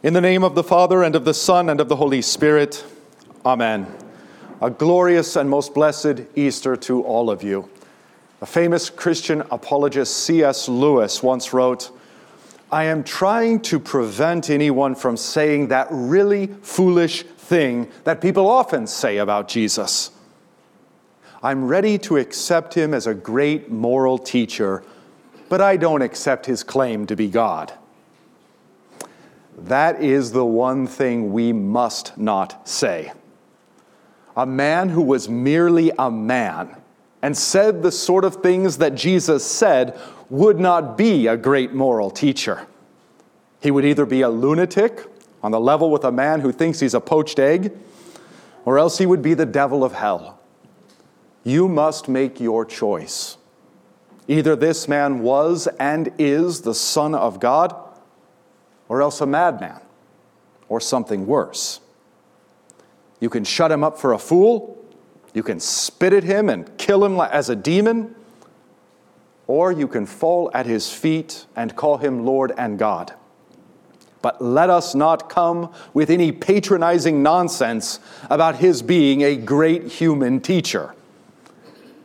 In the name of the Father, and of the Son, and of the Holy Spirit, Amen. A glorious and most blessed Easter to all of you. A famous Christian apologist, C.S. Lewis, once wrote, I am trying to prevent anyone from saying that really foolish thing that people often say about Jesus. I'm ready to accept him as a great moral teacher, but I don't accept his claim to be God. That is the one thing we must not say. A man who was merely a man and said the sort of things that Jesus said would not be a great moral teacher. He would either be a lunatic on the level with a man who thinks he's a poached egg, or else he would be the devil of hell. You must make your choice. Either this man was and is the Son of God or else a madman, or something worse. You can shut him up for a fool, you can spit at him and kill him as a demon, or you can fall at his feet and call him Lord and God. But let us not come with any patronizing nonsense about his being a great human teacher.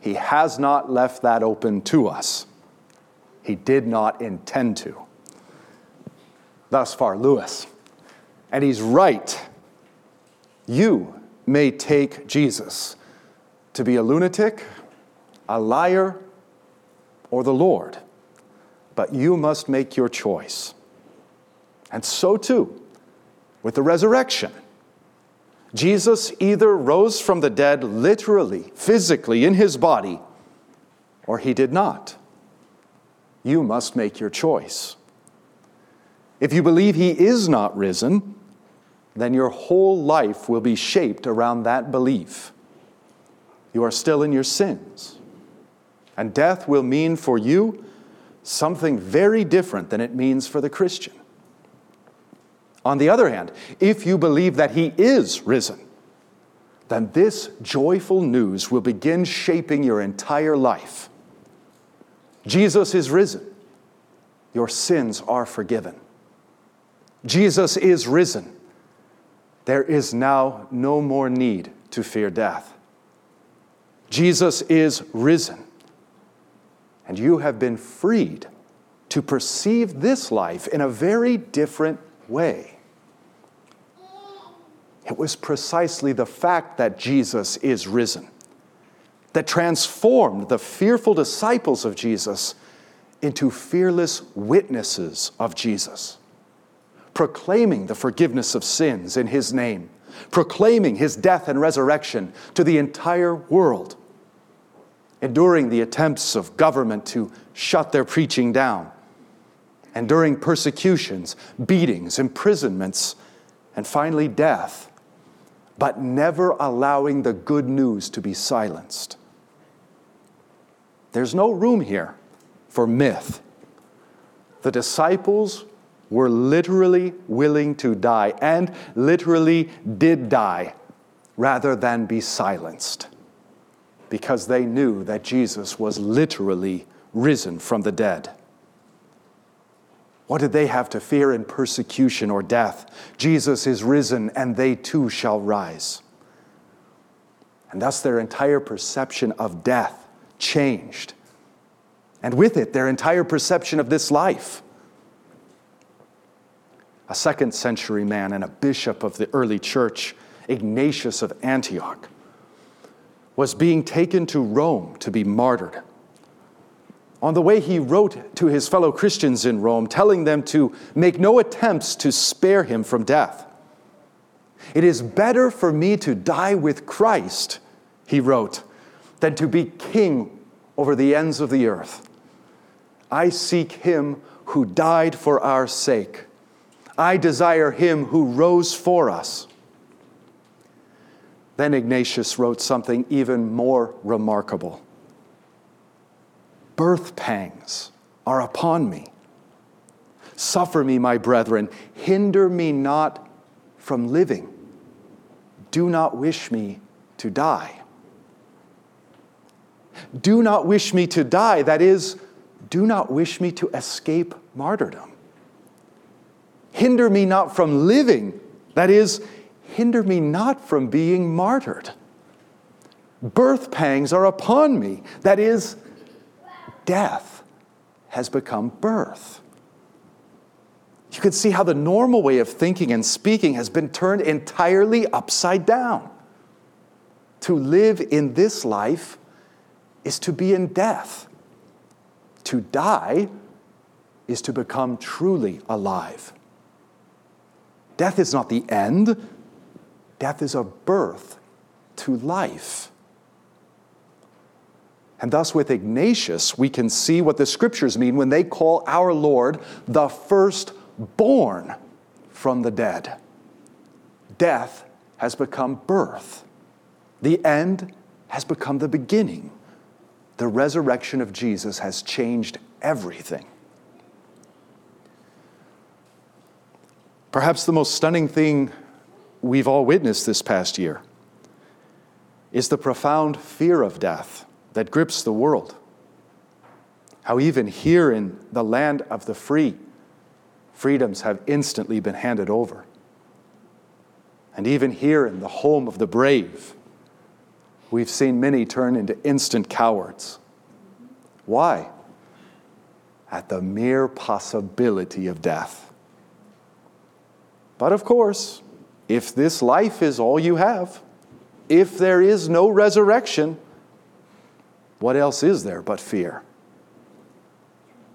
He has not left that open to us. He did not intend to. Thus far, Lewis. And he's right. You may take Jesus to be a lunatic, a liar, or the Lord, but you must make your choice. And so too with the resurrection. Jesus either rose from the dead literally, physically, in his body, or he did not. You must make your choice. If you believe he is not risen, then your whole life will be shaped around that belief. You are still in your sins. And death will mean for you something very different than it means for the Christian. On the other hand, if you believe that he is risen, then this joyful news will begin shaping your entire life. Jesus is risen. Your sins are forgiven. Jesus is risen. There is now no more need to fear death. Jesus is risen. And you have been freed to perceive this life in a very different way. It was precisely the fact that Jesus is risen that transformed the fearful disciples of Jesus into fearless witnesses of Jesus proclaiming the forgiveness of sins in His name, proclaiming His death and resurrection to the entire world, enduring the attempts of government to shut their preaching down, enduring persecutions, beatings, imprisonments, and finally death, but never allowing the good news to be silenced. There's no room here for myth. The disciples were literally willing to die and literally did die rather than be silenced because they knew that Jesus was literally risen from the dead. What did they have to fear in persecution or death? Jesus is risen, and they too shall rise. And thus their entire perception of death changed. And with it, their entire perception of this life a second century man and a bishop of the early church, Ignatius of Antioch, was being taken to Rome to be martyred. On the way, he wrote to his fellow Christians in Rome, telling them to make no attempts to spare him from death. It is better for me to die with Christ, he wrote, than to be king over the ends of the earth. I seek him who died for our sake I desire him who rose for us. Then Ignatius wrote something even more remarkable Birth pangs are upon me. Suffer me, my brethren, hinder me not from living. Do not wish me to die. Do not wish me to die, that is, do not wish me to escape martyrdom. Hinder me not from living. That is, hinder me not from being martyred. Birth pangs are upon me. That is, death has become birth. You can see how the normal way of thinking and speaking has been turned entirely upside down. To live in this life is to be in death. To die is to become truly alive. Death is not the end, death is a birth to life. And thus, with Ignatius, we can see what the scriptures mean when they call our Lord the firstborn from the dead. Death has become birth, the end has become the beginning. The resurrection of Jesus has changed everything. Perhaps the most stunning thing we've all witnessed this past year is the profound fear of death that grips the world. How, even here in the land of the free, freedoms have instantly been handed over. And even here in the home of the brave, we've seen many turn into instant cowards. Why? At the mere possibility of death. But of course, if this life is all you have, if there is no resurrection, what else is there but fear?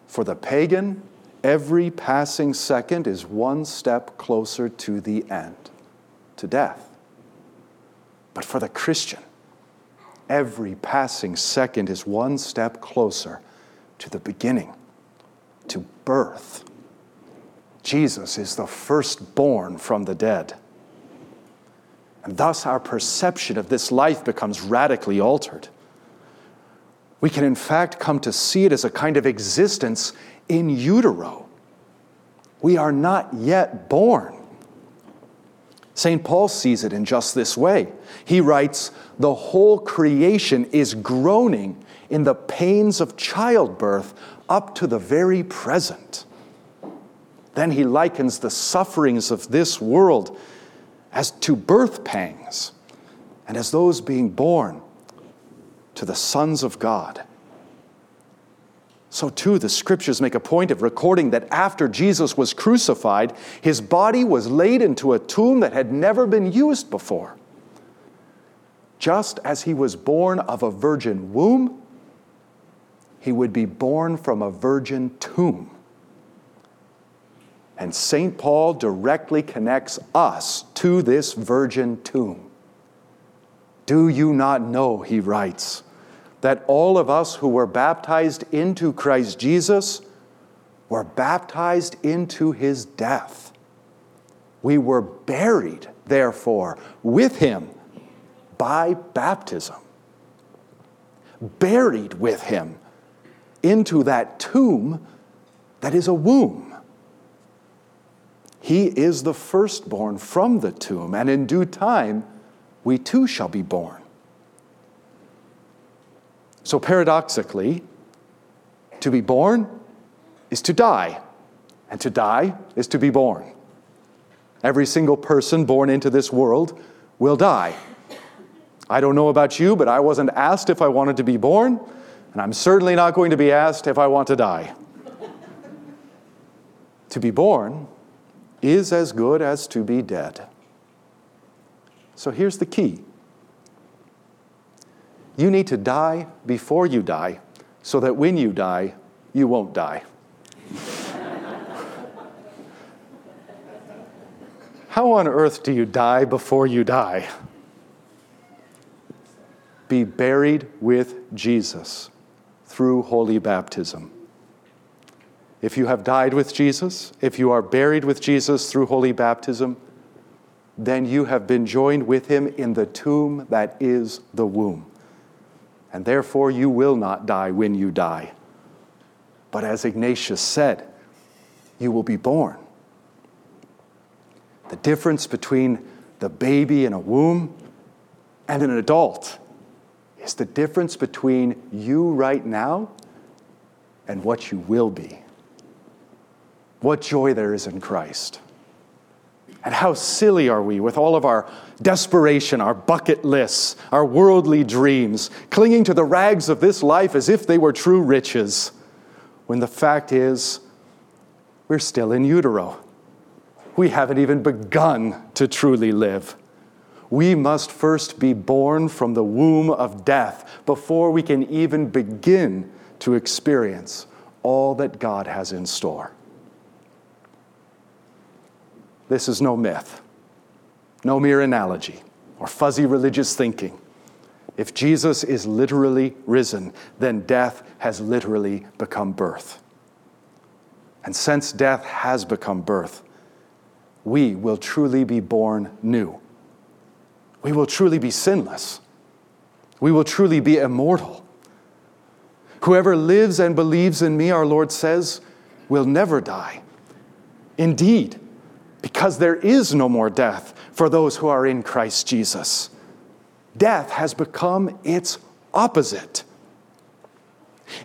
For the pagan, every passing second is one step closer to the end, to death. But for the Christian, every passing second is one step closer to the beginning, to birth. Jesus is the firstborn from the dead. And thus, our perception of this life becomes radically altered. We can, in fact, come to see it as a kind of existence in utero. We are not yet born. St. Paul sees it in just this way. He writes, The whole creation is groaning in the pains of childbirth up to the very present. Then he likens the sufferings of this world as to birth pangs, and as those being born to the sons of God. So, too, the scriptures make a point of recording that after Jesus was crucified, his body was laid into a tomb that had never been used before. Just as he was born of a virgin womb, he would be born from a virgin tomb. And St. Paul directly connects us to this virgin tomb. Do you not know, he writes, that all of us who were baptized into Christ Jesus were baptized into his death? We were buried, therefore, with him by baptism. Buried with him into that tomb that is a womb he is the firstborn from the tomb, and in due time we too shall be born. So, paradoxically, to be born is to die, and to die is to be born. Every single person born into this world will die. I don't know about you, but I wasn't asked if I wanted to be born, and I'm certainly not going to be asked if I want to die. to be born is as good as to be dead. So here's the key you need to die before you die so that when you die, you won't die. How on earth do you die before you die? Be buried with Jesus through holy baptism. If you have died with Jesus, if you are buried with Jesus through holy baptism, then you have been joined with him in the tomb that is the womb. And therefore, you will not die when you die. But as Ignatius said, you will be born. The difference between the baby in a womb and an adult is the difference between you right now and what you will be. What joy there is in Christ. And how silly are we with all of our desperation, our bucket lists, our worldly dreams, clinging to the rags of this life as if they were true riches, when the fact is, we're still in utero. We haven't even begun to truly live. We must first be born from the womb of death before we can even begin to experience all that God has in store. This is no myth, no mere analogy or fuzzy religious thinking. If Jesus is literally risen, then death has literally become birth. And since death has become birth, we will truly be born new. We will truly be sinless. We will truly be immortal. Whoever lives and believes in me, our Lord says, will never die. Indeed, because there is no more death for those who are in Christ Jesus. Death has become its opposite.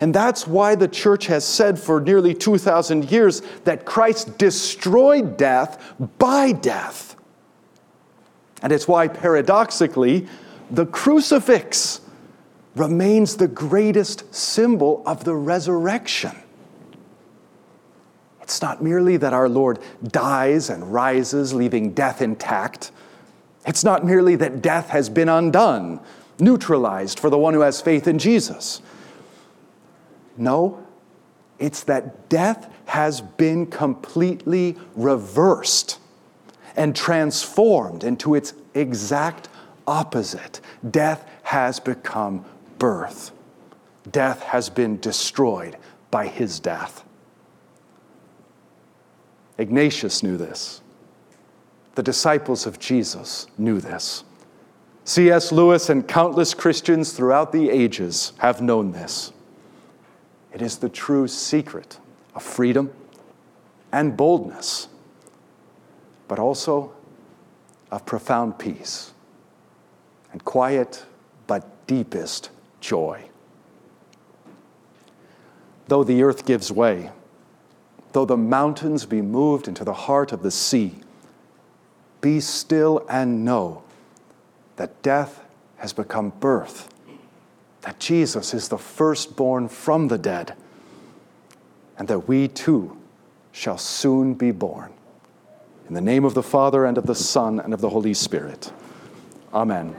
And that's why the church has said for nearly 2,000 years that Christ destroyed death by death. And it's why, paradoxically, the crucifix remains the greatest symbol of the resurrection. It's not merely that our Lord dies and rises, leaving death intact. It's not merely that death has been undone, neutralized for the one who has faith in Jesus. No, it's that death has been completely reversed and transformed into its exact opposite. Death has become birth. Death has been destroyed by his death. Ignatius knew this. The disciples of Jesus knew this. C.S. Lewis and countless Christians throughout the ages have known this. It is the true secret of freedom and boldness, but also of profound peace and quiet but deepest joy. Though the earth gives way, though the mountains be moved into the heart of the sea, be still and know that death has become birth, that Jesus is the firstborn from the dead, and that we too shall soon be born. In the name of the Father, and of the Son, and of the Holy Spirit. Amen.